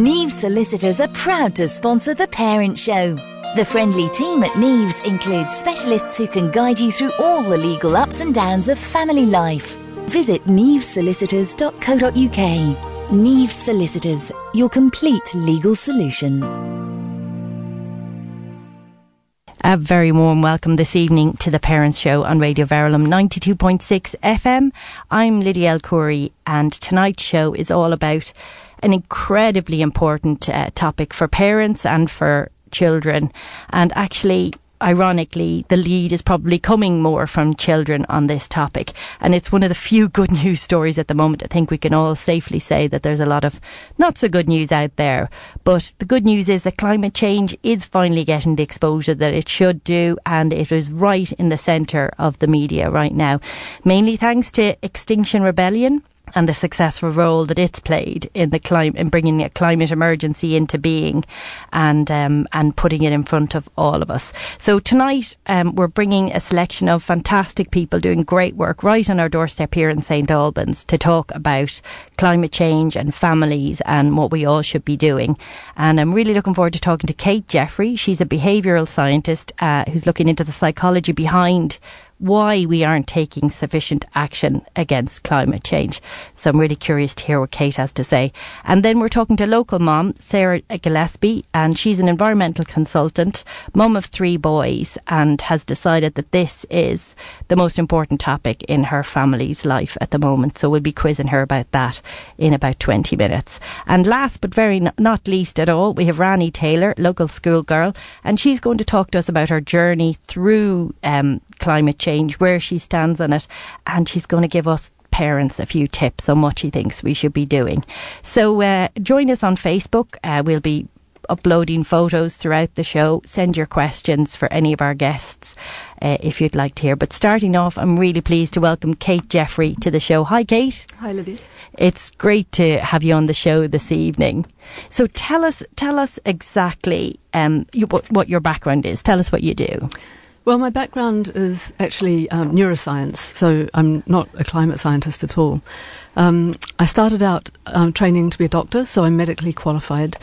Neves Solicitors are proud to sponsor The Parent Show. The friendly team at Neves includes specialists who can guide you through all the legal ups and downs of family life. Visit nevesolicitors.co.uk. Neves Solicitors, your complete legal solution. A very warm welcome this evening to the Parents Show on Radio Verulam 92.6 FM. I'm Lydia El Khoury, and tonight's show is all about an incredibly important uh, topic for parents and for children. And actually, ironically, the lead is probably coming more from children on this topic. And it's one of the few good news stories at the moment. I think we can all safely say that there's a lot of not so good news out there. But the good news is that climate change is finally getting the exposure that it should do. And it is right in the centre of the media right now. Mainly thanks to Extinction Rebellion and the successful role that it's played in the clim- in bringing a climate emergency into being and um, and putting it in front of all of us. So tonight um, we're bringing a selection of fantastic people doing great work right on our doorstep here in St Albans to talk about climate change and families and what we all should be doing. And I'm really looking forward to talking to Kate Jeffery. She's a behavioural scientist uh, who's looking into the psychology behind why we aren't taking sufficient action against climate change. So I'm really curious to hear what Kate has to say. And then we're talking to local mom, Sarah Gillespie, and she's an environmental consultant, mum of three boys, and has decided that this is the most important topic in her family's life at the moment. So we'll be quizzing her about that in about 20 minutes. And last but very not least at all, we have Rani Taylor, local schoolgirl, and she's going to talk to us about her journey through um, climate change, where she stands on it, and she's going to give us parents a few tips on what she thinks we should be doing. So uh, join us on Facebook. Uh, we'll be uploading photos throughout the show. Send your questions for any of our guests uh, if you'd like to hear. But starting off, I'm really pleased to welcome Kate Jeffery to the show. Hi, Kate. Hi, Lydia. It's great to have you on the show this evening. So tell us, tell us exactly um, you, what, what your background is. Tell us what you do. Well, my background is actually um, neuroscience, so I'm not a climate scientist at all. Um, I started out um, training to be a doctor, so I'm medically qualified.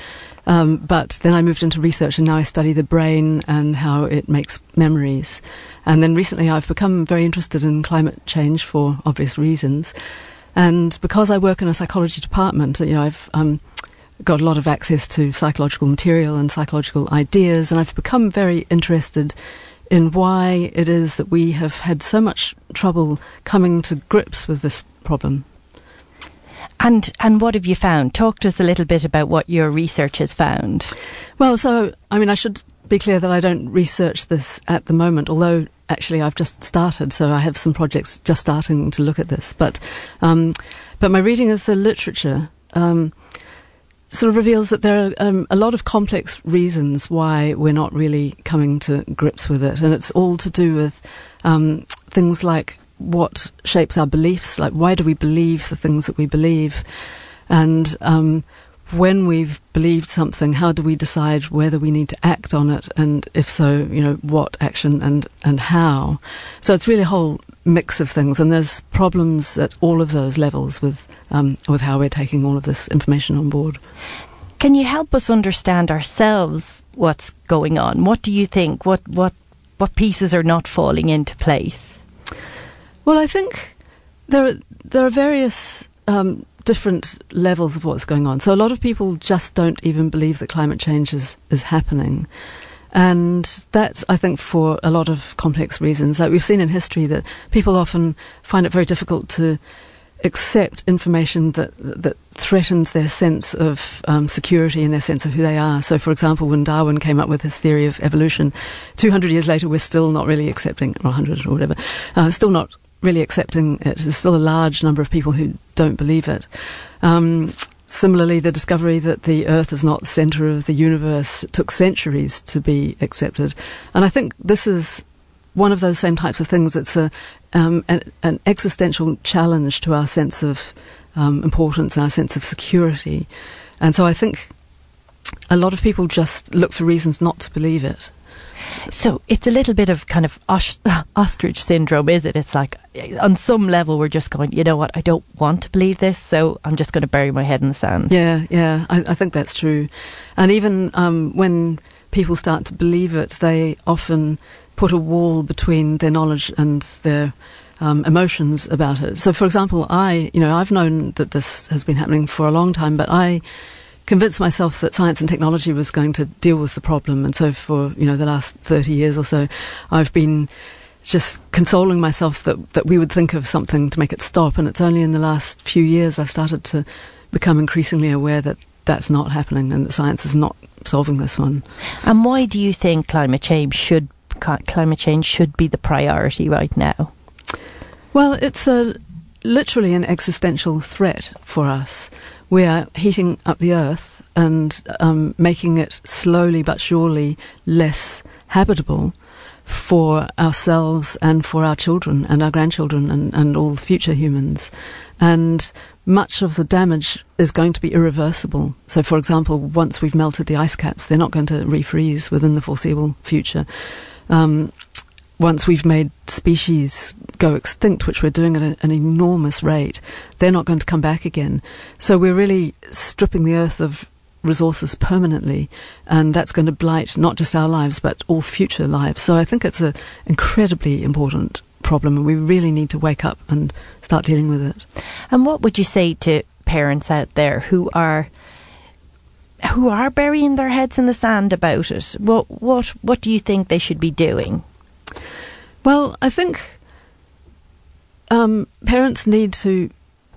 Um, but then I moved into research, and now I study the brain and how it makes memories. And then recently, I've become very interested in climate change for obvious reasons. And because I work in a psychology department, you know, I've um, got a lot of access to psychological material and psychological ideas, and I've become very interested in why it is that we have had so much trouble coming to grips with this problem. And and what have you found? Talk to us a little bit about what your research has found. Well, so I mean, I should be clear that I don't research this at the moment, although actually I've just started, so I have some projects just starting to look at this. But um, but my reading of the literature. Um, sort of reveals that there are um, a lot of complex reasons why we're not really coming to grips with it, and it's all to do with um, things like what shapes our beliefs, like why do we believe the things that we believe, and um, when we've believed something, how do we decide whether we need to act on it, and if so, you know, what action and and how. So it's really a whole mix of things, and there's problems at all of those levels with um, with how we're taking all of this information on board. Can you help us understand ourselves what's going on? What do you think? What what what pieces are not falling into place? Well, I think there are, there are various um, different levels of what's going on. So a lot of people just don't even believe that climate change is, is happening. And that's, I think, for a lot of complex reasons. Like we've seen in history that people often find it very difficult to accept information that that threatens their sense of um, security and their sense of who they are. So, for example, when Darwin came up with his theory of evolution, 200 years later, we're still not really accepting, or 100 or whatever, uh, still not really accepting it. There's still a large number of people who don't believe it. Um, Similarly, the discovery that the Earth is not the center of the universe took centuries to be accepted. And I think this is one of those same types of things. It's a, um, an, an, existential challenge to our sense of um, importance and our sense of security. And so I think a lot of people just look for reasons not to believe it. So it's a little bit of kind of os- ostrich syndrome, is it? It's like on some level we're just going, you know what, I don't want to believe this, so I'm just going to bury my head in the sand. Yeah, yeah, I, I think that's true. And even um, when people start to believe it, they often put a wall between their knowledge and their um, emotions about it. So, for example, I, you know, I've known that this has been happening for a long time, but I convinced myself that science and technology was going to deal with the problem, and so for you know the last thirty years or so, I've been just consoling myself that that we would think of something to make it stop. And it's only in the last few years I've started to become increasingly aware that that's not happening and that science is not solving this one. And why do you think climate change should climate change should be the priority right now? Well, it's a literally an existential threat for us. We are heating up the earth and um, making it slowly but surely less habitable for ourselves and for our children and our grandchildren and, and all future humans. And much of the damage is going to be irreversible. So, for example, once we've melted the ice caps, they're not going to refreeze within the foreseeable future. Um, once we've made species go extinct, which we're doing at a, an enormous rate, they're not going to come back again. So we're really stripping the earth of resources permanently, and that's going to blight not just our lives but all future lives. So I think it's an incredibly important problem, and we really need to wake up and start dealing with it. And what would you say to parents out there who are who are burying their heads in the sand about it? What what what do you think they should be doing? Well, I think um, parents need to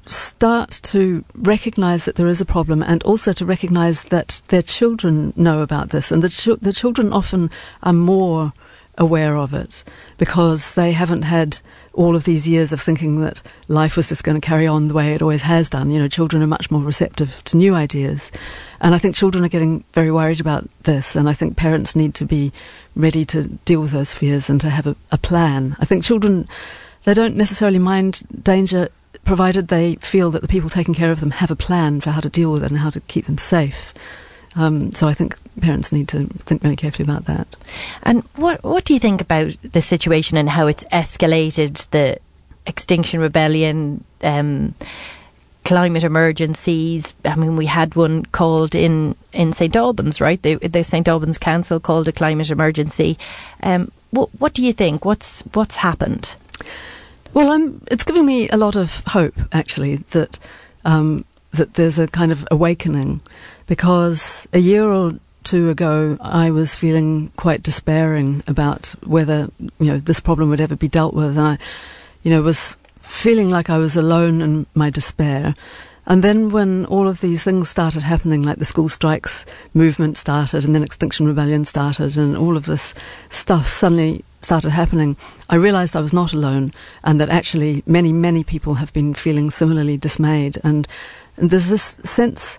start to recognize that there is a problem and also to recognize that their children know about this and the, ch- the children often are more aware of it because they haven't had all of these years of thinking that life was just going to carry on the way it always has done. You know, children are much more receptive to new ideas. And I think children are getting very worried about this. And I think parents need to be ready to deal with those fears and to have a, a plan. I think children, they don't necessarily mind danger provided they feel that the people taking care of them have a plan for how to deal with it and how to keep them safe. Um, so I think parents need to think really carefully about that. And what what do you think about the situation and how it's escalated the Extinction Rebellion? Um, climate emergencies. I mean, we had one called in, in St Albans, right? The, the St Albans Council called a climate emergency. Um, what, what do you think? What's what's happened? Well, I'm, it's giving me a lot of hope, actually, that um, that there's a kind of awakening, because a year or two ago, I was feeling quite despairing about whether you know this problem would ever be dealt with, and I, you know, was feeling like I was alone in my despair. And then when all of these things started happening, like the school strikes movement started, and then Extinction Rebellion started, and all of this stuff suddenly started happening, I realized I was not alone, and that actually many, many people have been feeling similarly dismayed. And, there's this sense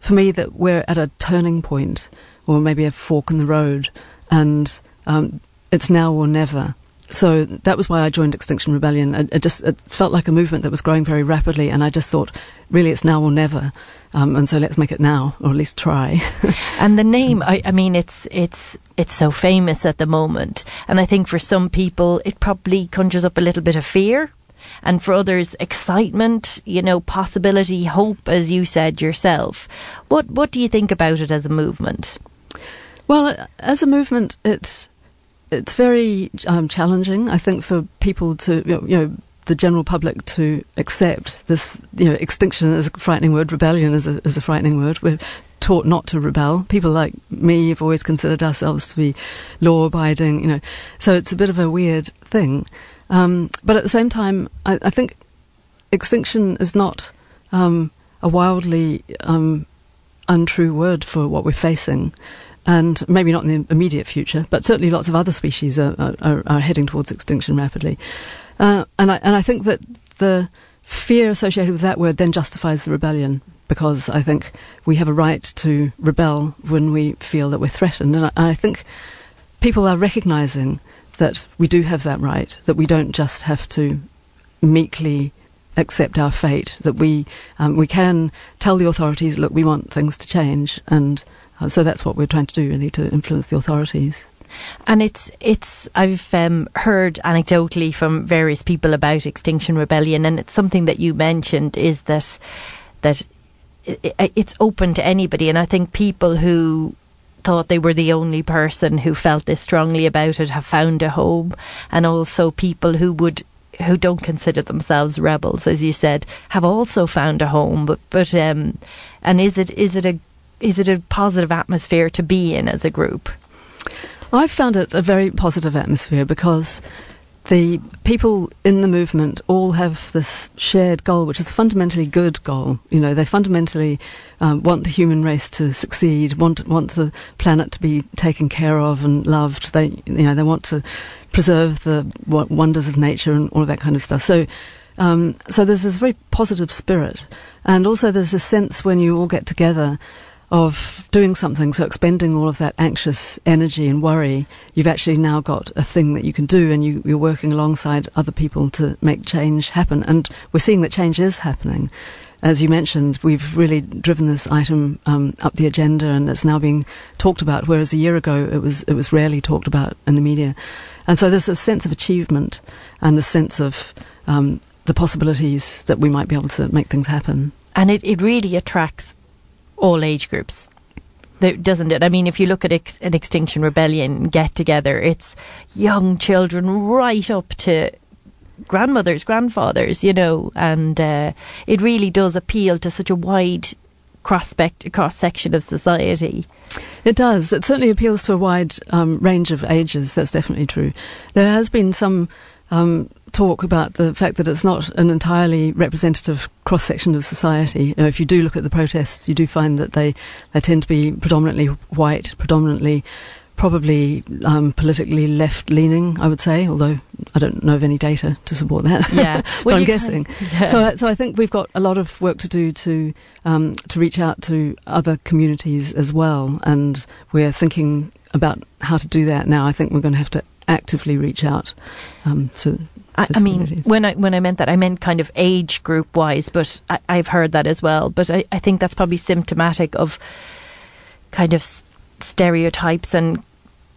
for me that we're at a turning point, or maybe a fork in the road, and um, it's now or never so that was why I joined Extinction Rebellion. It, it, just it felt like a movement that was growing very rapidly, and I just thought, really, it's now or never. Um, and so let's make it now, or at least try. and the name, I, I, mean, it's it's it's so famous at the moment, and I think for some people it probably conjures up a little bit of fear, and for others, excitement, you know, possibility, hope, as you said yourself. What what do you think about it as a movement? Well, as a movement, it it's very um, challenging, I think, for people to, you know, the general public to accept this, you know, extinction is a frightening word, rebellion is a, is a frightening word. We're taught not to rebel. People like me have always considered ourselves to be law abiding, you know, so it's a bit of a weird thing. Um, but at the same time, I, I think extinction is not um, a wildly um, untrue word for what we're facing and maybe not in the immediate future, but certainly lots of other species are, are, are heading towards extinction rapidly. Uh, and, I, and I think that the fear associated with that word then justifies the rebellion because I think we have a right to rebel when we feel that we're threatened. And I, I think people are recognizing that we do have that right, that we don't just have to meekly accept our fate, that we, um, we can tell the authorities, look, we want things to change, and so that's what we're trying to do, really, to influence the authorities. And it's it's I've um, heard anecdotally from various people about Extinction Rebellion, and it's something that you mentioned is that that it's open to anybody, and I think people who thought they were the only person who felt this strongly about it have found a home, and also people who would who don't consider themselves rebels, as you said, have also found a home. But but um, and is it is it a is it a positive atmosphere to be in as a group? I've found it a very positive atmosphere because the people in the movement all have this shared goal, which is a fundamentally good goal. You know, they fundamentally um, want the human race to succeed, want want the planet to be taken care of and loved. They, you know, they want to preserve the wonders of nature and all of that kind of stuff. So. Um, so there's this very positive spirit, and also there's a sense when you all get together of doing something, so expending all of that anxious energy and worry, you've actually now got a thing that you can do and you, are working alongside other people to make change happen. And we're seeing that change is happening. As you mentioned, we've really driven this item um, up the agenda and it's now being talked about, whereas a year ago it was, it was rarely talked about in the media. And so there's a sense of achievement and the sense of um, the possibilities that we might be able to make things happen. And it, it really attracts all age groups doesn't it? I mean, if you look at ex- an Extinction Rebellion get together, it's young children right up to grandmothers, grandfathers, you know, and uh, it really does appeal to such a wide cross cross section of society. It does. It certainly appeals to a wide um, range of ages. That's definitely true. There has been some um, talk about the fact that it's not an entirely representative cross section of society. You know, if you do look at the protests, you do find that they, they tend to be predominantly white, predominantly probably um, politically left leaning, I would say, although I don't know of any data to support that. Yeah, well, I'm guessing. yeah. So, so I think we've got a lot of work to do to um, to reach out to other communities as well, and we're thinking about how to do that now. I think we're going to have to actively reach out. Um, so I, I mean, when I when I meant that, I meant kind of age group wise, but I, have heard that as well. But I, I think that's probably symptomatic of kind of stereotypes and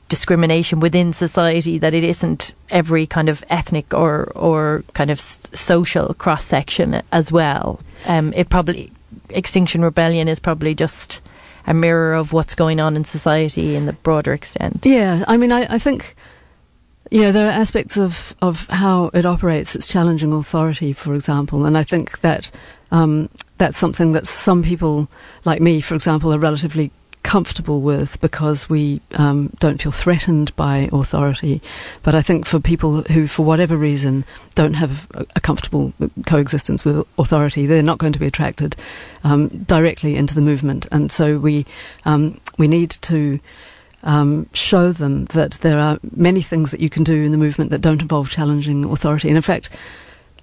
discrimination within society that it isn't every kind of ethnic or or kind of social cross section as well. Um, it probably Extinction Rebellion is probably just a mirror of what's going on in society in the broader extent. Yeah, I mean, I, I think yeah, there are aspects of, of how it operates. It's challenging authority, for example, and I think that um, that's something that some people, like me, for example, are relatively comfortable with because we um, don't feel threatened by authority. But I think for people who, for whatever reason, don't have a, comfortable coexistence with authority, they're not going to be attracted um, directly into the movement, and so we um, we need to um, show them that there are many things that you can do in the movement that don't involve challenging authority. And in fact,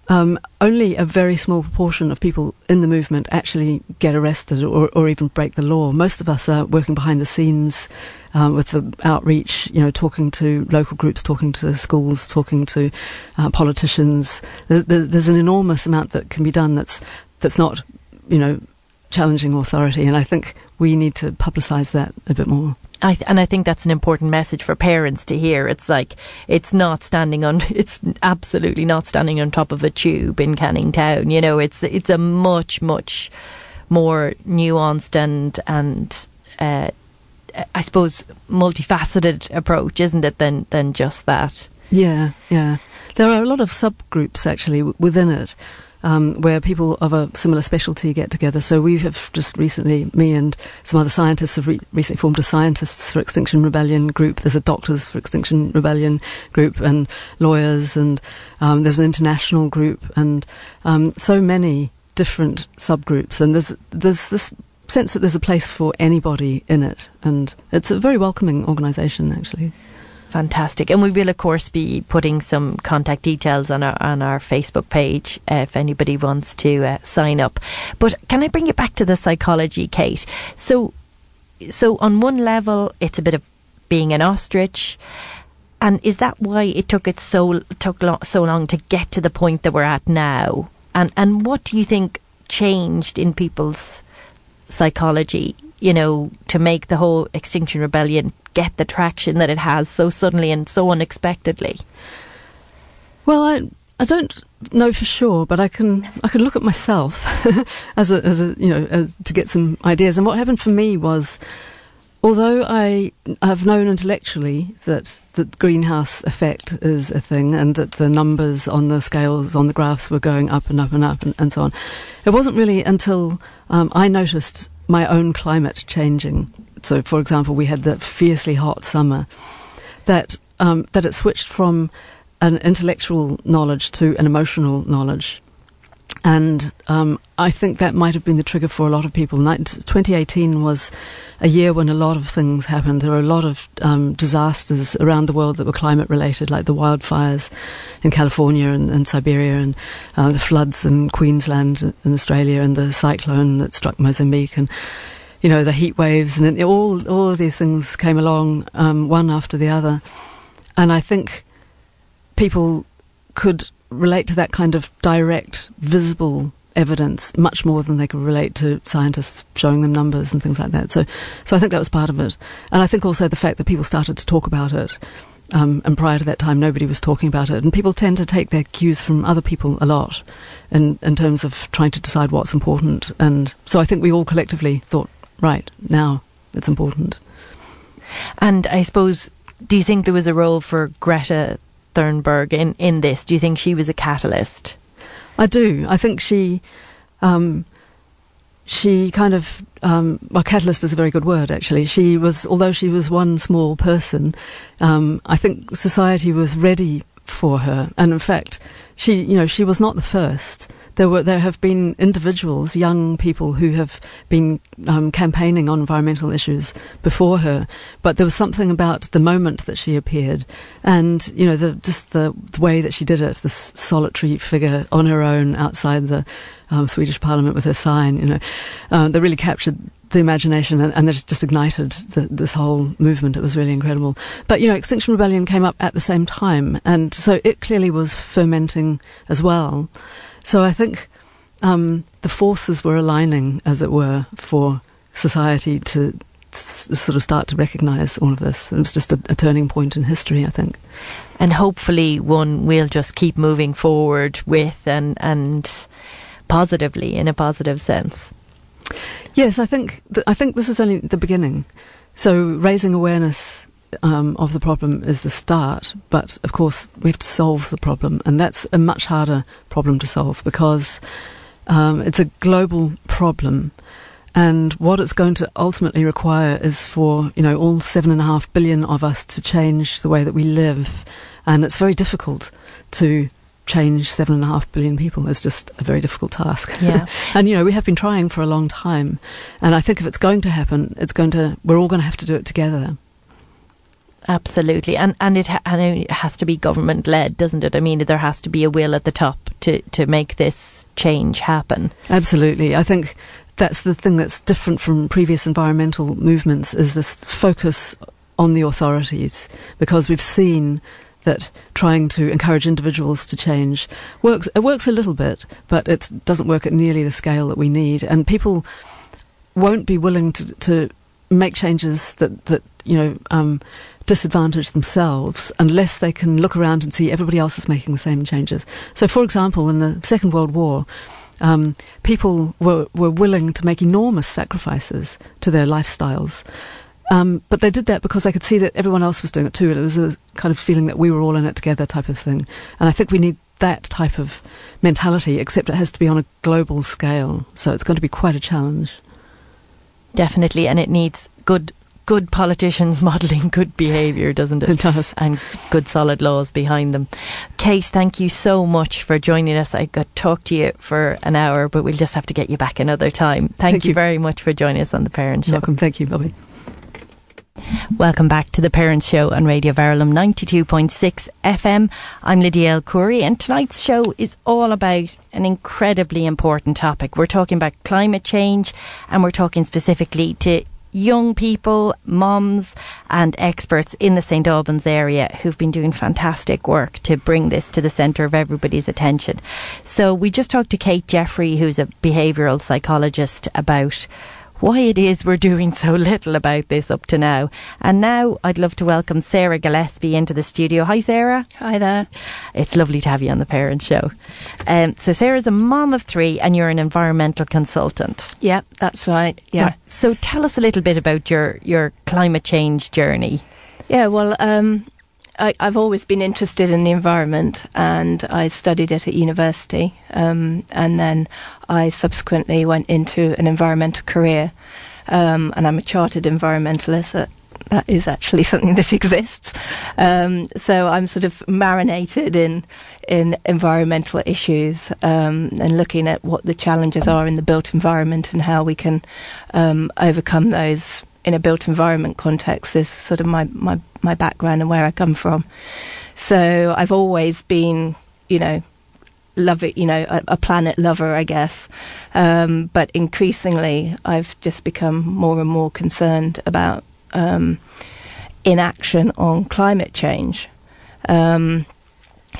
um, only a very small proportion of people in the movement actually get arrested or, or even break the law. Most of us are working behind the scenes um, with the outreach, you know, talking to local groups, talking to schools, talking to uh, politicians. There's, there's an enormous amount that can be done that's that's not, you know, challenging authority. And I think we need to publicise that a bit more. I th- and I think that's an important message for parents to hear. It's like it's not standing on. It's absolutely not standing on top of a tube in Canning Town. You know, it's it's a much much more nuanced and and uh, I suppose multifaceted approach, isn't it? Than than just that. Yeah, yeah. There are a lot of subgroups actually w- within it um, where people of a similar specialty get together. So we have just recently, me and some other scientists have re- recently formed a Scientists for Extinction Rebellion group. There's a Doctors for Extinction Rebellion group and lawyers, and um, there's an international group, and um, so many different subgroups. And there's there's this sense that there's a place for anybody in it, and it's a very welcoming organisation actually. Fantastic, and we will of course be putting some contact details on our on our Facebook page uh, if anybody wants to uh, sign up. But can I bring you back to the psychology, Kate? So, so on one level, it's a bit of being an ostrich, and is that why it took it so took lo- so long to get to the point that we're at now? And and what do you think changed in people's psychology you know, to make the whole Extinction Rebellion get the traction that it has so suddenly and so unexpectedly? Well, I I don't know for sure, but I can I can look at myself as a as a you know to get some ideas. And what happened for me was, although I have known intellectually that the greenhouse effect is a thing, and that the numbers on the scales on the graphs were going up and up and up and, and so on, it wasn't really until um, I noticed my own climate changing. So, for example, we had the fiercely hot summer that um, that it switched from an intellectual knowledge to an emotional knowledge. And um, I think that might have been the trigger for a lot of people. 2018 was a year when a lot of things happened. There were a lot of um, disasters around the world that were climate related, like the wildfires in California and, and Siberia, and uh, the floods in Queensland and Australia, and the cyclone that struck Mozambique, and you know the heat waves, and all all of these things came along um, one after the other. And I think people could relate to that kind of direct, visible evidence much more than they could relate to scientists showing them numbers and things like that. So, so I think that was part of it, and I think also the fact that people started to talk about it. Um, and prior to that time, nobody was talking about it. And people tend to take their cues from other people a lot in, in terms of trying to decide what's important. And so I think we all collectively thought, right, now it's important. And I suppose, do you think there was a role for Greta Thunberg in, in this? Do you think she was a catalyst? I do. I think she, um, she kind of, um, well, catalyst is a very good word, actually. She was, although she was one small person, um, I think society was ready for her. And in fact, she, you know, she was not the first there were there have been individuals, young people who have been um, campaigning on environmental issues before her, but there was something about the moment that she appeared, and you know the just the, the way that she did it, this solitary figure on her own outside the um, Swedish Parliament with her sign, you know, uh, that really captured the imagination and, and just ignited the, this whole movement. It was really incredible. But, you know, Extinction Rebellion came up at the same time, and so it clearly was fermenting as well. So I think um, the forces were aligning, as it were, for society to sort of start to recognise all of this. It was just a, a, turning point in history, I think. And hopefully, one we'll just keep moving forward with and and positively in a positive sense. Yes, I think th- I think this is only the beginning. So raising awareness um, of the problem is the start, but of course we have to solve the problem, and that's a much harder problem to solve because um, it's a global problem. And what it's going to ultimately require is for you know all seven and a half billion of us to change the way that we live, and it's very difficult to change seven and a half billion people is just a very difficult task. Yeah. and you know, we have been trying for a long time. And I think if it's going to happen, it's going to we're all going to have to do it together. Absolutely, and and it ha- and it has to be government led, doesn't it? I mean, there has to be a will at the top to to make this change happen. Absolutely, I think that's the thing that's different from previous environmental movements is this focus on the authorities because we've seen that trying to encourage individuals to change works. It works a little bit, but it doesn't work at nearly the scale that we need, and people won't be willing to to make changes that that you know. Um, disadvantage themselves unless they can look around and see everybody else is making the same changes. So, for example, in the Second World War, um, people were, were willing to make enormous sacrifices to their lifestyles. Um, but they did that because they could see that everyone else was doing it too. It was a kind of feeling that we were all in it together type of thing. And I think we need that type of mentality, except it has to be on a global scale. So it's going to be quite a challenge. Definitely, and it needs good good politicians modelling good behaviour, doesn't it? It does. And good solid laws behind them. Kate, thank you so much for joining us. I could talk to you for an hour, but we'll just have to get you back another time. Thank, thank you, you, very much for joining us on The Parents Show. Welcome. Thank you, Bobby. Welcome back to the Parents Show on Radio Verulam 92.6 FM. I'm Lydia El Khoury, and tonight's show is all about an incredibly important topic. We're talking about climate change, and we're talking specifically to young people, mums, and experts in the St Albans area who've been doing fantastic work to bring this to the centre of everybody's attention. So we just talked to Kate Jeffery, who's a behavioural psychologist, about why it is we're doing so little about this up to now. And now I'd love to welcome Sarah Gillespie into the studio. Hi, Sarah. Hi there. It's lovely to have you on the Parents Show. Um, so, Sarah's a mom of three and you're an environmental consultant. Yeah, that's right. Yeah. So, tell us a little bit about your, your climate change journey. Yeah, well, um, I, have always been interested in the environment, and I studied it at university, um, and then I subsequently went into an environmental career, um, and I'm a chartered environmentalist. That, that is actually something that exists. Um, so I'm sort of marinated in in environmental issues um, and looking at what the challenges are in the built environment and how we can um, overcome those in a built environment context is sort of my, my, my background and where I come from. So I've always been, you know, love it, you know, a, a planet lover, I guess. Um, but increasingly, I've just become more and more concerned about um, inaction on climate change. Um,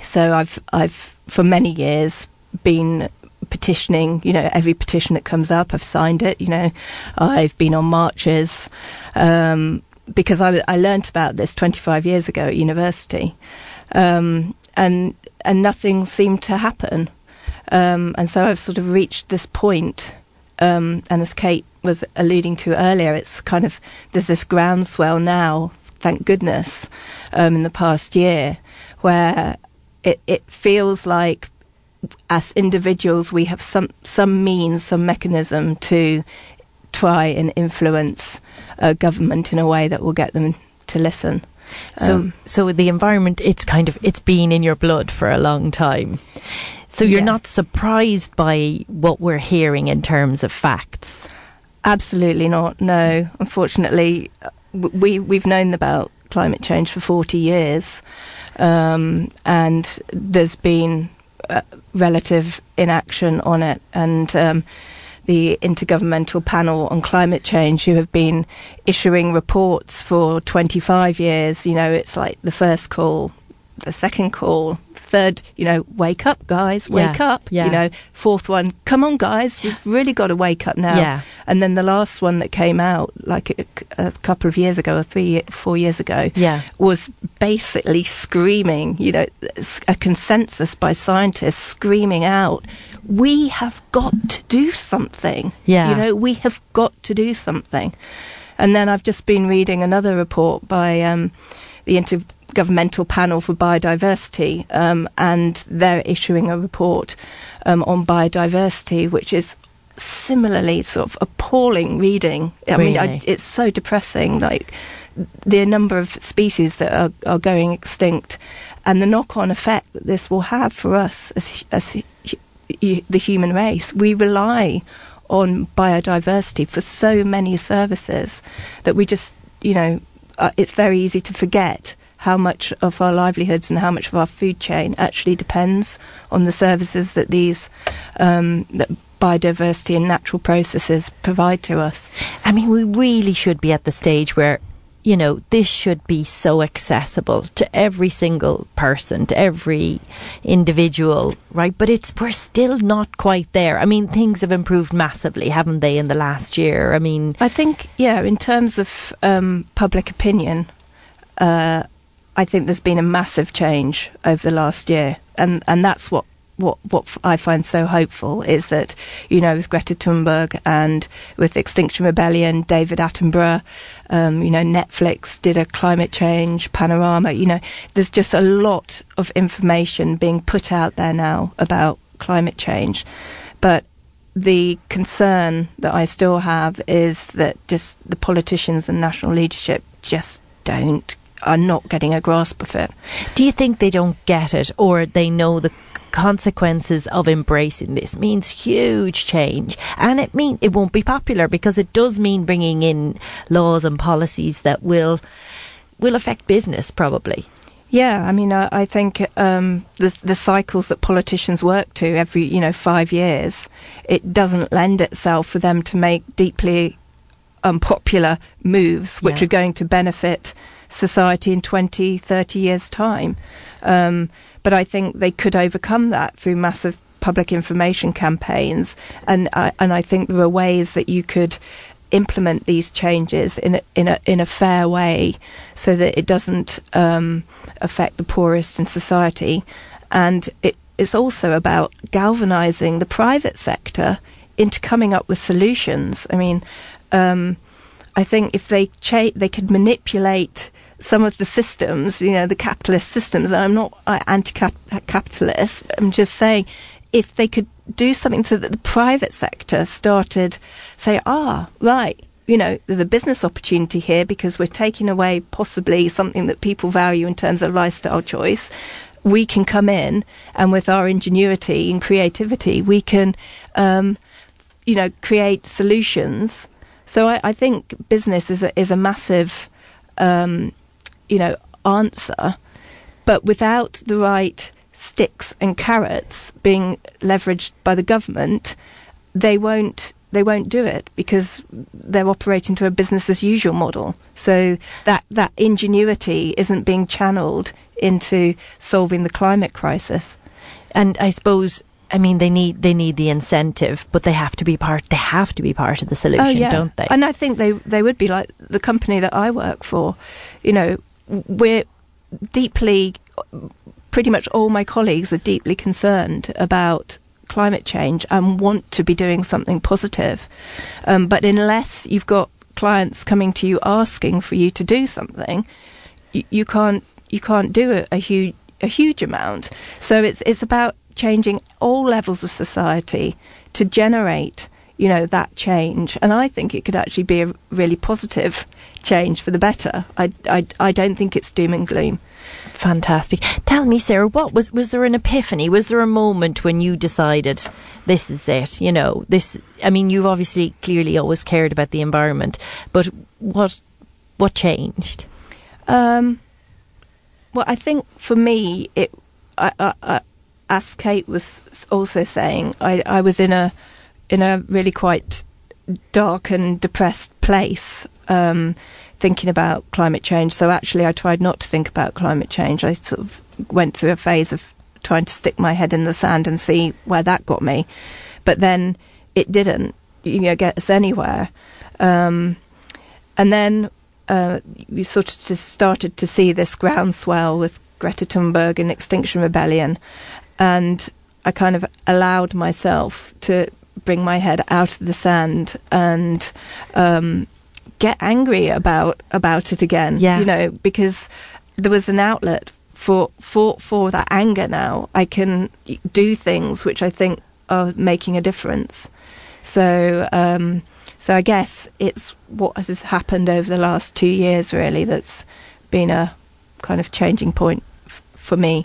so I've I've for many years been petitioning, you know, every petition that comes up, I've signed it, you know, I've been on marches, um, because I, I learnt about this 25 years ago at university, um, and, and nothing seemed to happen. Um, and so I've sort of reached this point, um, and as Kate was alluding to earlier, it's kind of, there's this groundswell now, thank goodness, um, in the past year, where it, it feels like as individuals, we have some some means, some mechanism to try and influence a government in a way that will get them to listen. So, um, so the environment, it's kind of it's been in your blood for a long time. So you're yeah. not surprised by what we're hearing in terms of facts. Absolutely not. No, unfortunately, we we've known about climate change for forty years, um, and there's been uh, relative inaction on it, and um, the Intergovernmental Panel on Climate Change, who have been issuing reports for 25 years. You know, it's like the first call, the second call, third, you know, wake up, guys, wake yeah, up. Yeah. You know, fourth one, come on, guys, we've really got to wake up now. Yeah. And then the last one that came out, like a, a couple of years ago, or three, four years ago, yeah. was basically screaming, you know, a consensus by scientists screaming out, we have got to do something. Yeah. You know, we have got to do something. And then I've just been reading another report by um, the Inter- governmental panel for biodiversity, um, and they're issuing a report um, on biodiversity, which is similarly sort of appalling reading. I really? mean, I, it's so depressing. Like the number of species that are, are going extinct, and the knock-on effect that this will have for us as, as the human race. We rely on biodiversity for so many services that we just, you know, uh, it's very easy to forget how much of our livelihoods and how much of our food chain actually depends on the services that these um, that biodiversity and natural processes provide to us. I mean, we really should be at the stage where you know, this should be so accessible to every single person, to every individual, right? But it's we're still not quite there. I mean, things have improved massively, haven't they, in the last year? I mean, I think, yeah, in terms of um, public opinion, uh, I think there's been a massive change over the last year, and and that's what what what I find so hopeful is that you know with Greta Thunberg and with Extinction Rebellion, David Attenborough, um, you know Netflix did a climate change panorama. You know, there's just a lot of information being put out there now about climate change, but the concern that I still have is that just the politicians and national leadership just don't are not getting a grasp of it. Do you think they don't get it or they know the consequences of embracing this means huge change and it mean it won't be popular because it does mean bringing in laws and policies that will will affect business probably yeah, I mean, I, I think um, the the cycles that politicians work to every you know five years, it doesn't lend itself for them to make deeply unpopular moves which yeah. are going to benefit society in 20, 30 years' time. Um, but I think they could overcome that through massive public information campaigns, and I, and I think there are ways that you could implement these changes in a, in a in a fair way, so that it doesn't um, affect the poorest in society, and it, it's also about galvanizing the private sector into coming up with solutions. I mean, um, I think if they cha- they could manipulate some of the systems, you know, the capitalist systems. And I'm not uh, anti-capitalist. I'm just saying, if they could do something so that the private sector started say, ah, right, you know, there's a business opportunity here because we're taking away possibly something that people value in terms of lifestyle choice. We can come in and with our ingenuity and creativity, we can, um, you know, create solutions. So I, I, think business is a, is a massive, um, you know, answer, but without the right sticks and carrots being leveraged by the government, they won't they won't do it because they're operating to a business as usual model. So that that ingenuity isn't being channeled into solving the climate crisis. And I suppose I mean they need they need the incentive, but they have to be part they have to be part of the oh, solution, oh, yeah. don't they? And I think they they would be like the company that I work for. You know, we're deeply pretty much all my colleagues are deeply concerned about climate change and want to be doing something positive. Um, but unless you've got clients coming to you asking for you to do something, you, you can't you can't do a, a huge a huge amount. So it's it's about changing all levels of society to generate you know that change and i think it could actually be a really positive change for the better i i, I don't think it's doom and gloom Fantastic. Tell me, Sarah, what was was there an epiphany? Was there a moment when you decided this is it? You know, this. I mean, you've obviously clearly always cared about the environment, but what what changed? Um, well, I think for me, it. I, I, I, as Kate was also saying, I, I was in a in a really quite dark and depressed place. Um, thinking about climate change. So actually, I tried not to think about climate change. I sort of went through a phase of trying to stick my head in the sand and see where that got me. But then it didn't, you know, get us anywhere. Um, and then uh, we sort of just started to see this groundswell with Greta Thunberg and Extinction Rebellion, and I kind of allowed myself to bring my head out of the sand and um, get angry about about it again. Yeah. You know, because there was an outlet for for for that anger now. I can do things which I think are making a difference. So um, so I guess it's what has happened over the last two years really that's been a kind of changing point f- for me.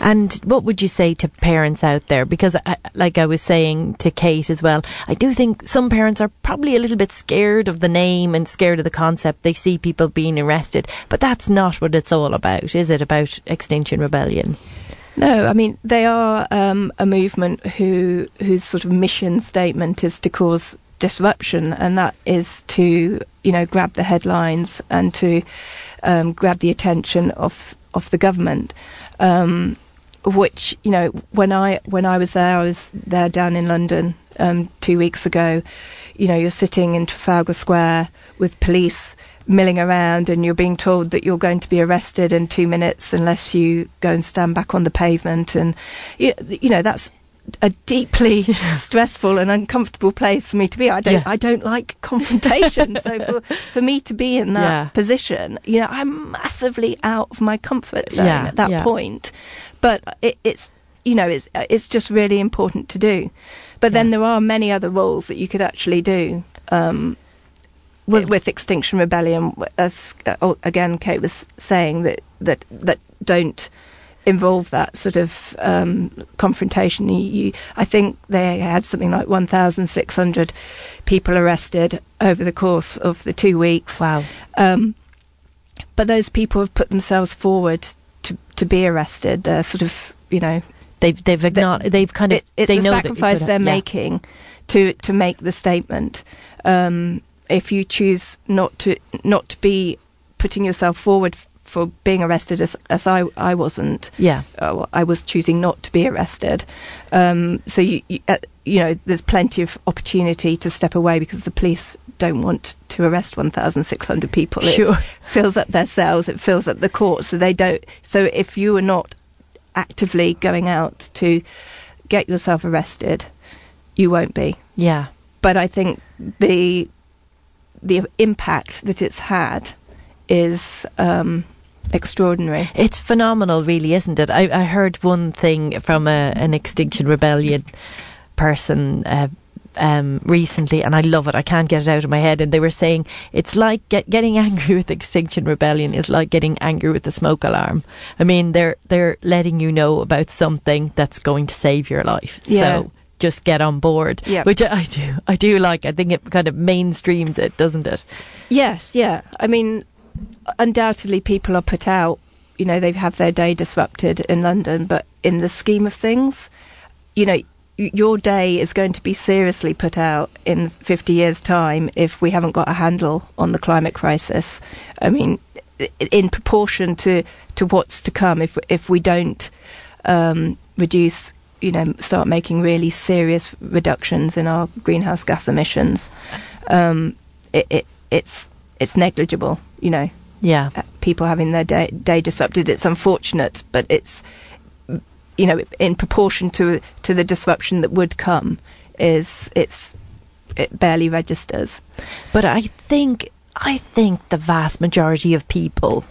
And what would you say to parents out there? Because, I, like I was saying to Kate as well, I do think some parents are probably a little bit scared of the name and scared of the concept. They see people being arrested, but that's not what it's all about, is it? About Extinction Rebellion? No, I mean they are um, a movement who whose sort of mission statement is to cause disruption, and that is to you know grab the headlines and to um, grab the attention of of the government um, which you know when I when I was there, I was there down in London um, two weeks ago. You know, you're sitting in Trafalgar Square with police milling around, and you're being told that you're going to be arrested in two minutes unless you go and stand back on the pavement, and you, you know that's a deeply stressful and uncomfortable place for me to be. I don't yeah. I don't like confrontation. so for, for me to be in that yeah. position, you know, I'm massively out of my comfort zone at that point. But it, it's you know, it's it's just really important to do. But then there are many other roles that you could actually do. Um, with, with Extinction Rebellion, as uh, again Kate was saying that that that don't involve that sort of um, confrontation. You, you, I think they had something like 1,600 people arrested over the course of the two weeks. Wow. Um, but those people have put themselves forward to, to be arrested. They're sort of, you know. They've they've acknowledged, they've kind of it, it's they a sacrifice they're yeah. making to to make the statement. Um, if you choose not to not to be putting yourself forward for being arrested as as I I wasn't. Yeah, uh, I was choosing not to be arrested. Um, so you you, uh, you know there's plenty of opportunity to step away because the police don't want to arrest 1,600 people. Sure. It fills up their cells, it fills up the courts, so they don't. So if you are not actively going out to get yourself arrested, you won't be. Yeah. But I think the the impact that it's had is um, extraordinary. It's phenomenal, really, isn't it? I, I heard one thing from a, an Extinction Rebellion person uh, um, recently, and I love it. I can't get it out of my head. And they were saying it's like get, getting angry with Extinction Rebellion is like getting angry with the smoke alarm. I mean, they're they're letting you know about something that's going to save your life. Yeah. So just get on board. Yeah. Which I do. I do like. I think it kind of mainstreams it, doesn't it? Yes, yeah. I mean, undoubtedly, people are put out. You know, they have had their day disrupted in London, but in the scheme of things, you know, your day is going to be seriously put out in 50 years' time if we haven't got a handle on the climate crisis. I mean, in proportion to, to what's to come, if if we don't um, reduce, you know, start making really serious reductions in our greenhouse gas emissions, um, it, it it's it's negligible. You know, Yeah. uh, people having their day, day disrupted. It's unfortunate, but it's you know in proportion to to the disruption that would come, is it's it barely registers. But I think I think the vast majority of people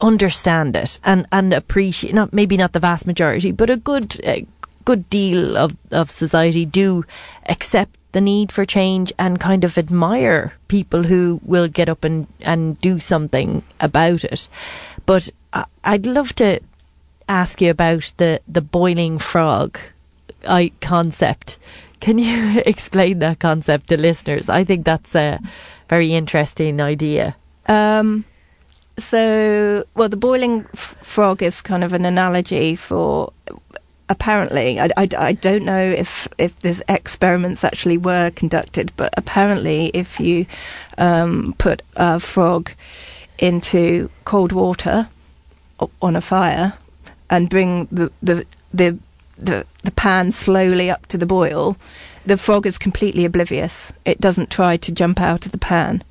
understand it and and appreciate not maybe not the vast majority, but a good uh, good deal of of society do accept the need for change and kind of admire people who will get up and and do something about it. But I'd love to ask you about the the boiling frog I concept. Can you explain that concept to listeners? I think that's a very interesting idea. Um, so, well, the boiling f- frog is kind of an analogy for. Apparently, I, I, I don't know if if the experiments actually were conducted, but apparently, if you um, put a frog into cold water on a fire and bring the the the the, the pan slowly up to the boil, the frog is completely oblivious. It doesn't try to jump out of the pan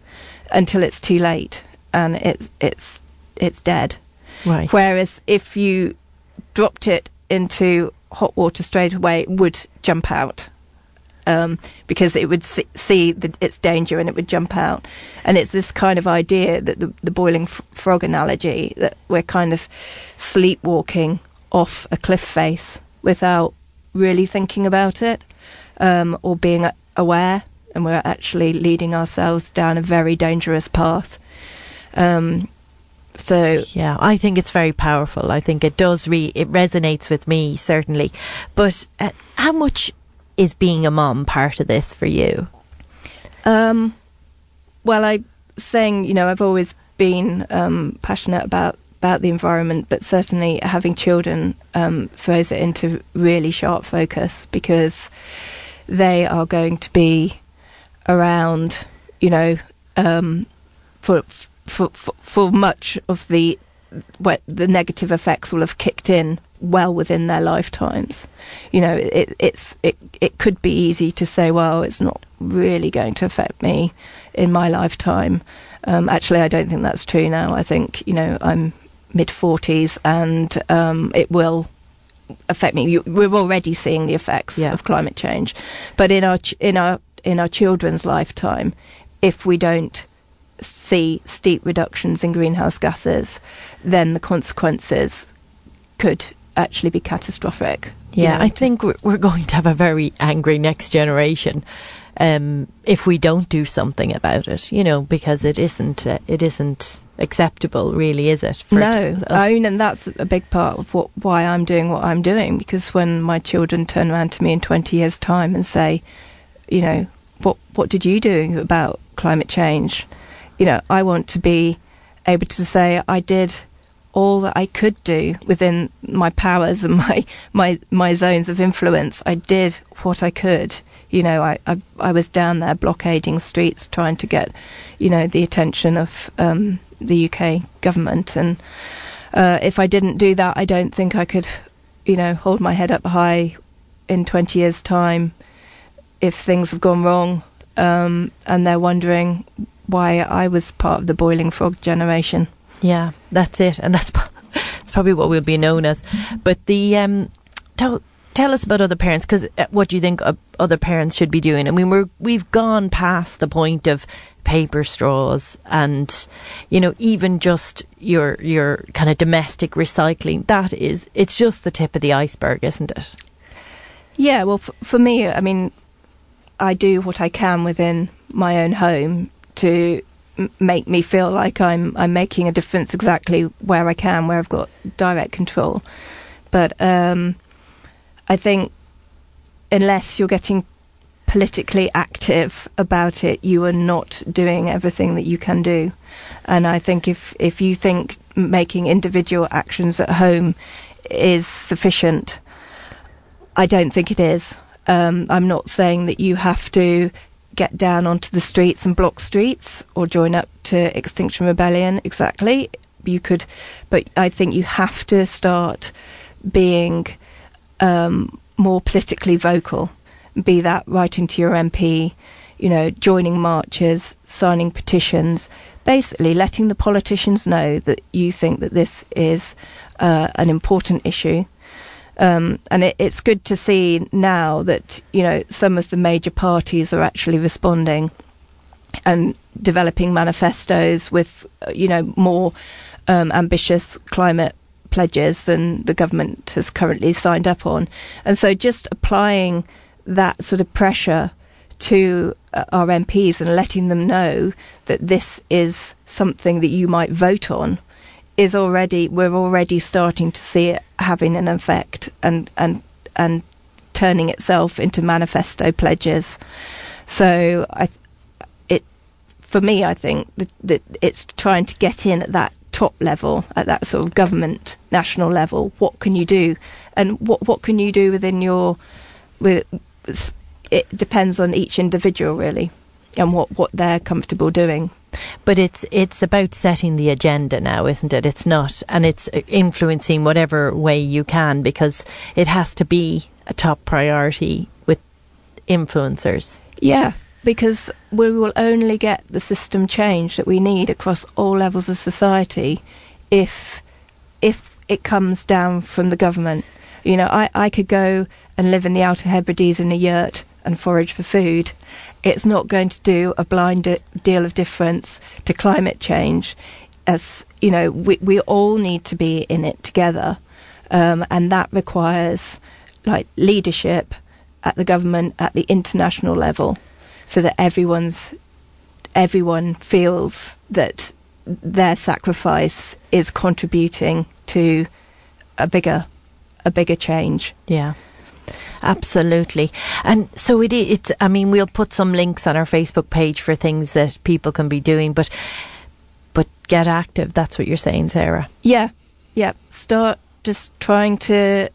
until it's too late and it's it's it's dead. Right. Whereas if you dropped it into hot water straight away, would jump out. Um, because it would see, see the, its danger and it would jump out. And it's this kind of idea that the, the boiling f- frog analogy that we're kind of sleepwalking off a cliff face without really thinking about it um, or being aware, and we're actually leading ourselves down a very dangerous path. Um, so Yeah, I think it's very powerful. I think it does re it resonates with me certainly. But uh, how much is being a mom part of this for you? Um, well, I saying, you know, I've always been um, passionate about about the environment, but certainly having children um, throws it into really sharp focus because they are going to be around, you know, um, for, for for for much of the what the negative effects will have kicked in well within their lifetimes. You know, it, it's it it could be easy to say, well, it's not really going to affect me in my lifetime. Um, actually, I don't think that's true now. I think you know I'm mid forties, and um, it will affect me. You, we're already seeing the effects Yeah. of climate change, but in our ch- in our in our children's lifetime, if we don't see steep reductions in greenhouse gases, then the consequences could actually be catastrophic. you Yeah, know, I think we're, we're going to have a very angry next generation um, if we don't do something about it. You know, because it isn't uh, it isn't acceptable, really, is it? no? I mean, and that's a big part of what why I'm doing what I'm doing. Because when my children turn around to me in 20 years' time and say, you know, what what did you do about climate change? You know, I want to be able to say I did all that I could do within my powers and my my my zones of influence. I did what I could. You know, I I, I was down there blockading streets, trying to get, you know, the attention of um, the UK government. And uh, if I didn't do that, I don't think I could, you know, hold my head up high in 20 years' time if things have gone wrong um, and they're wondering why I was part of the boiling frog generation. Yeah, that's it, and that's that's probably what we'll be known as. But the um, tell, tell us about other parents because uh, what do you think other parents should be doing? I mean, we're we've gone past the point of paper straws and you know even just your your kind of domestic recycling that is it's just the tip of the iceberg isn't it yeah well f- for me i mean i do what i can within my own home to make me feel like I'm I'm making a difference exactly where I can, where I've got direct control. But um, I think unless you're getting politically active about it, you are not doing everything that you can do. And I think if if you think making individual actions at home is sufficient, I don't think it is. Um, I'm not saying that you have to get down onto the streets and block streets or join up to Extinction Rebellion exactly. You could, but I think you have to start being um, more politically vocal. Be that writing to your MP, you know, joining marches, signing petitions, basically letting the politicians know that you think that this is uh, an important issue um, and it, it's good to see now that you know some of the major parties are actually responding and developing manifestos with uh, you know more um, ambitious climate pledges than the government has currently signed up on. And so just applying that sort of pressure to uh, our MPs and letting them know that this is something that you might vote on is already we're already starting to see it having an effect and and and turning itself into manifesto pledges. So I, it for me, I think that, it's trying to get in at that top level, at that sort of government national level. What can you do, and what what can you do within your with it depends on each individual really, and what what they're comfortable doing. But it's it's about setting the agenda now, isn't it? It's not, and it's uh, influencing whatever way you can because it has to be a top priority with influencers. Yeah, because we will only get the system change that we need across all levels of society if if it comes down from the government. You know, I, I could go and live in the Outer Hebrides in a yurt and forage for food, it's not going to do a blind deal of difference to climate change. As you know, we we all need to be in it together, um, and that requires like leadership at the government at the international level, so that everyone's everyone feels that their sacrifice is contributing to a bigger a bigger change. Yeah. Absolutely. And so it it's I mean we'll put some links on our Facebook page for things that people can be doing but but get active that's what you're saying Sarah. Yeah. Yeah, start just trying to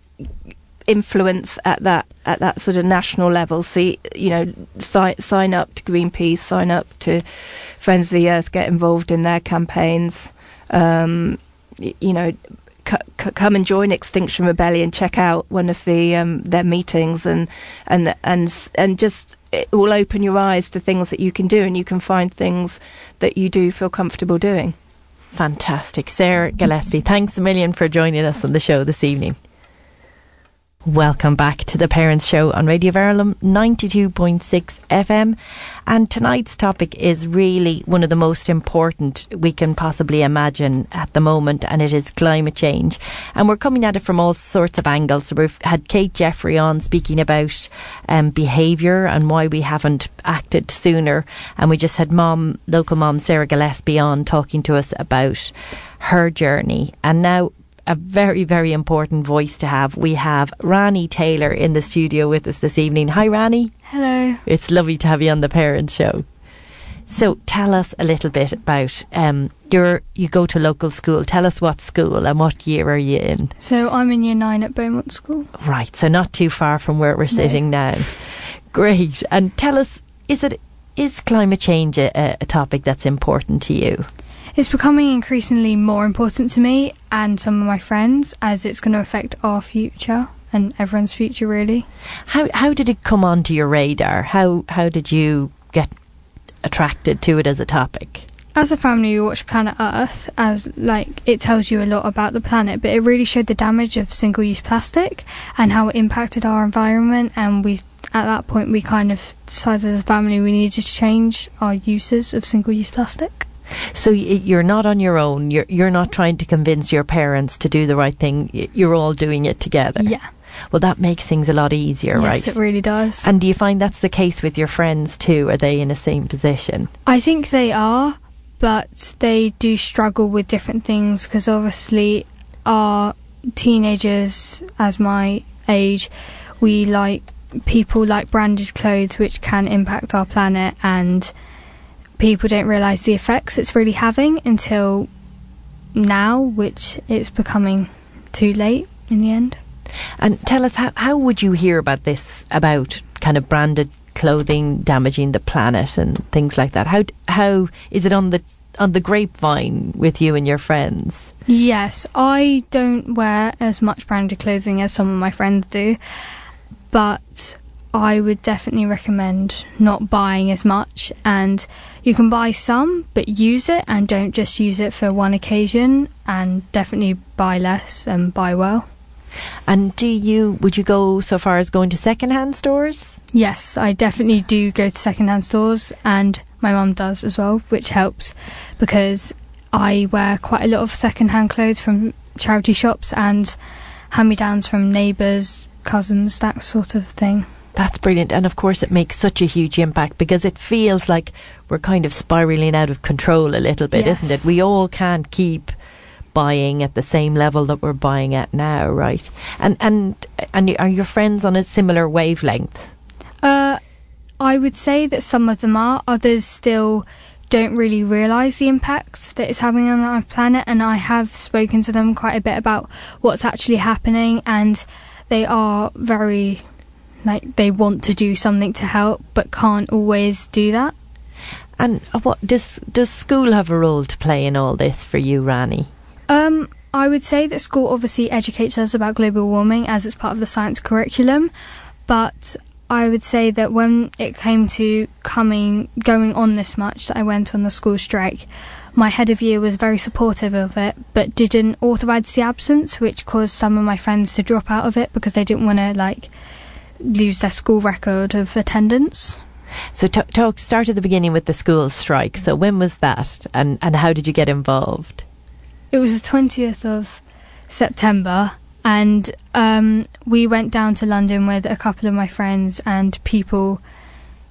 influence at that at that sort of national level. See, you know, sign sign up to Greenpeace, sign up to Friends of the Earth, get involved in their campaigns. Um, you know, c- come and join Extinction Rebellion, check out one of the um, their meetings, and and and and just it will open your eyes to things that you can do, and you can find things that you do feel comfortable doing. Fantastic, Sarah Gillespie. Thanks a million for joining us on the show this evening. Welcome back to the Parents Show on Radio Verulam 92.6 FM. And tonight's topic is really one of the most important we can possibly imagine at the moment, and it is climate change. And we're coming at it from all sorts of angles. So we've had Kate Jeffery on speaking about um, behaviour and why we haven't acted sooner. And we just had mom, local mom Sarah Gillespie on talking to us about her journey. And now a very, very important voice to have. We have Rani Taylor in the studio with us this evening. Hi, Rani. Hello. It's lovely to have you on the Parents Show. So, tell us a little bit about um, your. You go to local school. Tell us what school and what year are you in? So, I'm in year nine at Beaumont School. Right. So, not too far from where we're sitting no. now. Great. And tell us, is it is climate change a, a topic that's important to you? It's becoming increasingly more important to me and some of my friends as it's going to affect our future and everyone's future really. How how did it come onto your radar? How how did you get attracted to it as a topic? As a family, we watched Planet Earth as like it tells you a lot about the planet, but it really showed the damage of single-use plastic and how it impacted our environment. And we, at that point, we kind of decided as a family we needed to change our uses of single-use plastic. So you're not on your own. You're you're not trying to convince your parents to do the right thing. You're all doing it together. Yeah. Well, that makes things a lot easier, yes, right? Yes, it really does. And do you find that's the case with your friends too? Are they in the same position? I think they are, but they do struggle with different things because obviously our teenagers, as my age, we like people like branded clothes, which can impact our planet, and people don't realise the effects it's really having until now, which it's becoming too late in the end. And tell us, how, how would you hear about this, about kind of branded clothing damaging the planet and things like that? How how is it on the on the grapevine with you and your friends? Yes, I don't wear as much branded clothing as some of my friends do, but I would definitely recommend not buying as much. And you can buy some, but use it and don't just use it for one occasion. And definitely buy less and buy well. And do you would you go so far as going to secondhand stores? Yes, I definitely do go to secondhand stores, and my mum does as well, which helps because I wear quite a lot of secondhand clothes from charity shops and hand me downs from neighbours, cousins, that sort of thing. That's brilliant. And of course, it makes such a huge impact because it feels like we're kind of spiraling out of control a little bit, Yes. isn't it? We all can't keep buying at the same level that we're buying at now, right? And and and are your friends on a similar wavelength? Uh, I would say that some of them are, others still don't really realise the impact that it's having on our planet, and I have spoken to them quite a bit about what's actually happening, and they are very like they want to do something to help, but can't always do that. And what does does school have a role to play in all this for you, Rani? Um, I would say that school obviously educates us about global warming as it's part of the science curriculum, but I would say that when it came to coming going on this much that I went on the school strike, my head of year was very supportive of it, but didn't authorise the absence, which caused some of my friends to drop out of it because they didn't want to like lose their school record of attendance. So t- talk start at the beginning with the school strike. So when was that, and and how did you get involved? It was the 20th of September, and um, we went down to London with a couple of my friends and people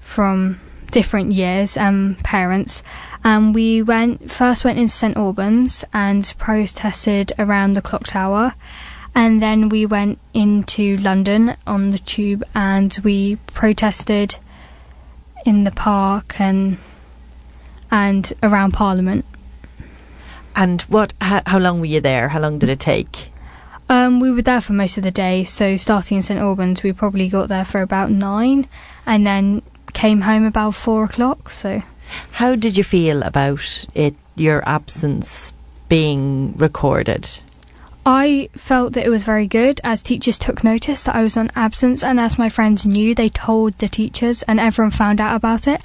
from different years and parents. And we went first went into St Albans and protested around the clock tower. And then we went into London on the tube and we protested in the park and and around Parliament. And what? How, how long were you there? How long did it take? Um, we were there for most of the day, so starting in St Albans, we probably got there for about nine, and then came home about four o'clock. So How did you feel about it? Your absence being recorded. I felt that it was very good as teachers took notice that I was on absence, and as my friends knew, they told the teachers, and everyone found out about it.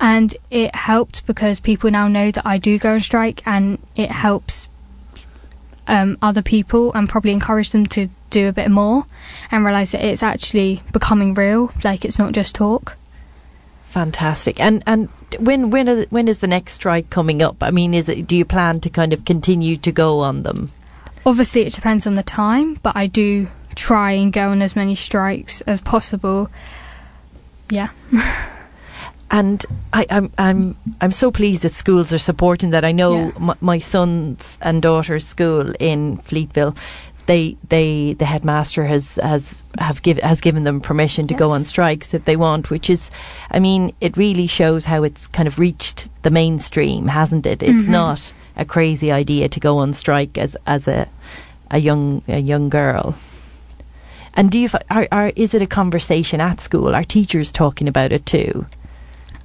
And it helped because people now know that I do go on strike, and it helps um, other people and probably encourage them to do a bit more and realize that it's actually becoming real, like it's not just talk. Fantastic. And and when when are, when is the next strike coming up? I mean, is it? Do you plan to kind of continue to go on them? Obviously, it depends on the time, but I do try and go on as many strikes as possible. Yeah. And I, I'm I'm I'm so pleased that schools are supporting that. I know Yeah. m- my son's and daughter's school in Fleetville. They, they, the headmaster has has have give, has given them permission to go on strikes if they want, which is, I mean, it really shows how it's kind of reached the mainstream, hasn't it? It's Mhm. not a crazy idea to go on strike as as a a young a young girl. And do you are, are is it a conversation at school? Are teachers talking about it too?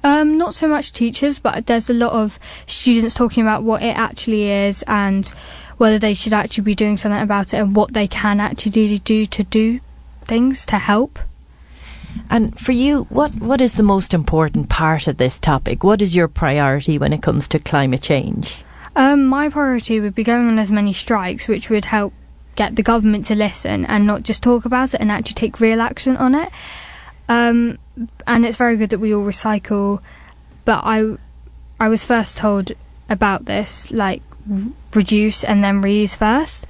Um, not so much teachers, but there's a lot of students talking about what it actually is and whether they should actually be doing something about it and what they can actually do to do things to help. And for you, what, what is the most important part of this topic? What is your priority when it comes to climate change? Um, my priority would be going on as many strikes, which would help get the government to listen and not just talk about it and actually take real action on it. Um, and it's very good that we all recycle, but I, I was first told about this like reduce and then reuse first.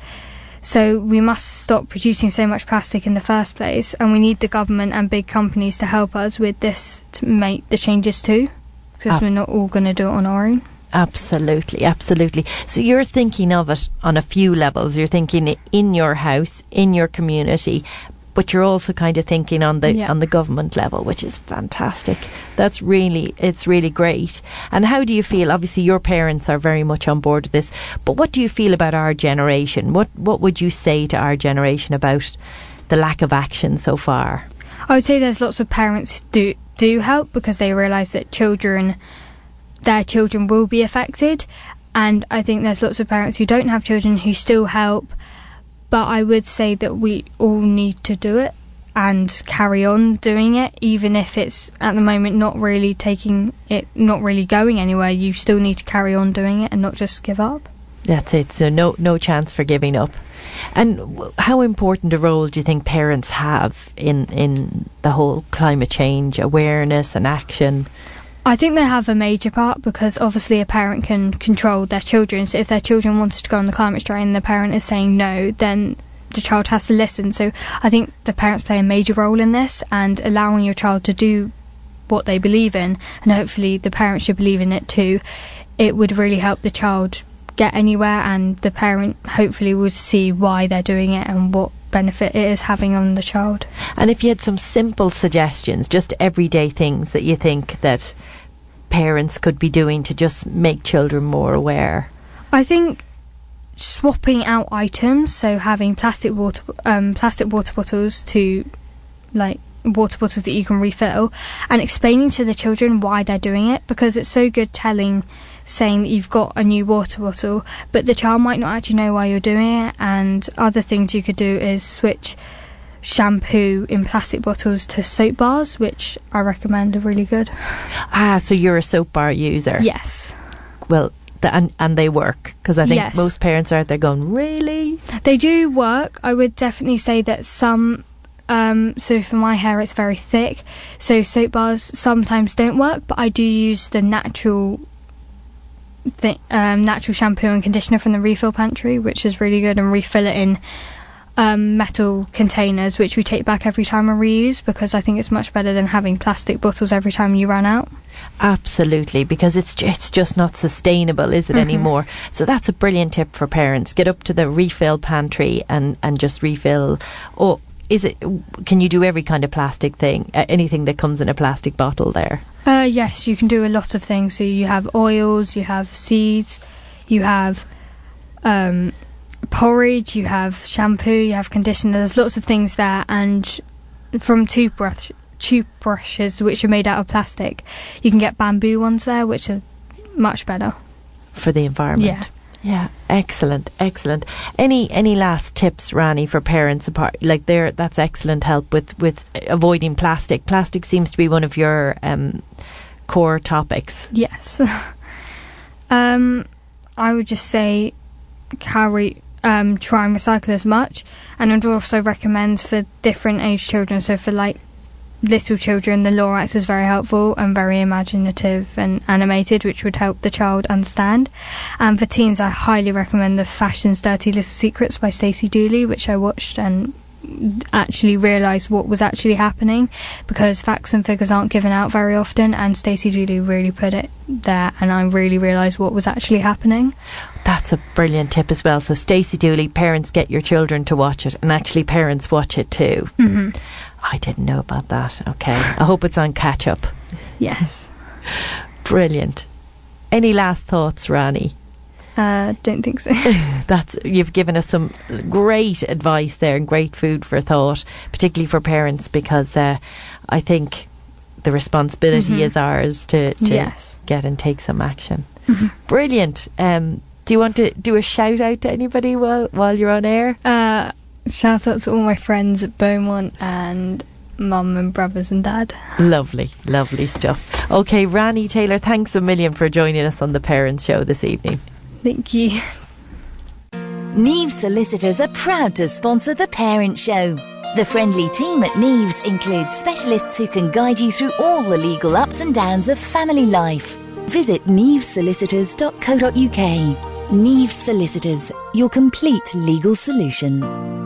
So we must stop producing so much plastic in the first place, and we need the government and big companies to help us with this to make the changes too, because we're not all going to do it on our own. Absolutely, absolutely. So you're thinking of it on a few levels. You're thinking in your house, in your community, but you're also kind of thinking on the Yeah. on the government level, which is fantastic. That's really it's really great. And how do you feel? Obviously, your parents are very much on board with this, but what do you feel about our generation? What what would you say to our generation about the lack of action so far? I would say there's lots of parents who do do help because they realise that children, their children will be affected, and I think there's lots of parents who don't have children who still help. But I would say that we all need to do it and carry on doing it, even if it's at the moment not really taking it, not really going anywhere. You still need to carry on doing it and not just give up. That's it. So no no chance for giving up. And how important a role do you think parents have in in the whole climate change awareness and action? I think they have a major part because obviously a parent can control their children. So if their children wanted to go on the climate strike and the parent is saying no, then the child has to listen. So I think the parents play a major role in this and allowing your child to do what they believe in, and hopefully the parents should believe in it too. It would really help the child get anywhere, and the parent hopefully would see why they're doing it and what benefit it is having on the child. And if you had some simple suggestions, just everyday things that you think that parents could be doing to just make children more aware. I think swapping out items, so having plastic water um, plastic water bottles to like water bottles that you can refill, and explaining to the children why they're doing it because it's so good telling saying that you've got a new water bottle, but the child might not actually know why you're doing it. And other things you could do is switch shampoo in plastic bottles to soap bars, which I recommend are really good. Ah, so you're a soap bar user. Yes. Well, th- and and they work because I think Yes. most parents are out there going, really? They do work. I would definitely say that some. Um, so for my hair, it's very thick. So soap bars sometimes don't work, but I do use the natural, th- um, natural shampoo and conditioner from the refill pantry, which is really good, and refill it in um, metal containers, which we take back every time and reuse because I think it's much better than having plastic bottles every time you run out. Absolutely, because it's it's just not sustainable, is it anymore? So that's a brilliant tip for parents. Get up to the refill pantry and and just refill. Or is it? Can you do every kind of plastic thing? Uh, anything that comes in a plastic bottle there? Uh, yes, you can do a lot of things. So you have oils, you have seeds, you have um, porridge, you have shampoo, you have conditioner. There's lots of things there, and from toothbrush toothbrushes which are made out of plastic, you can get bamboo ones there, which are much better. for the environment. Yeah. Yeah, excellent, excellent. Any any last tips, Rani, for parents apart? Like there, that's excellent help with with avoiding plastic. Plastic seems to be one of your um, core topics. Yes. um, I would just say carry um, try and recycle as much, and I'd also recommend for different age children. So for like little children, the Lorax is very helpful and very imaginative and animated, which would help the child understand. And for teens, I highly recommend the Fashion's Dirty Little Secrets by Stacey Dooley, which I watched and actually realised what was actually happening because facts and figures aren't given out very often and Stacey Dooley really put it there and I really realised what was actually happening. That's a brilliant tip as well. So, Stacey Dooley, parents get your children to watch it, and actually, parents watch it too. hmm I didn't know about that. Okay, I hope it's on catch up. Yes. Brilliant. Any last thoughts, Rani? Uh, don't think so. That's you've given us some great advice there and great food for thought, particularly for parents, because uh, I think the responsibility Mhm. is ours to, to Yes. get and take some action. Mhm. Brilliant. Um, do you want to do a shout out to anybody while while you're on air? Uh, shout out to all my friends at Beaumont and mum and brothers and dad. Lovely, lovely stuff. Okay, Rani Taylor, thanks a million for joining us on the Parents Show this evening. Thank you. Neves Solicitors are proud to sponsor the Parent Show. The friendly team at Neves includes specialists who can guide you through all the legal ups and downs of family life. Visit nevesolicitors.co.uk. Neves Solicitors, your complete legal solution.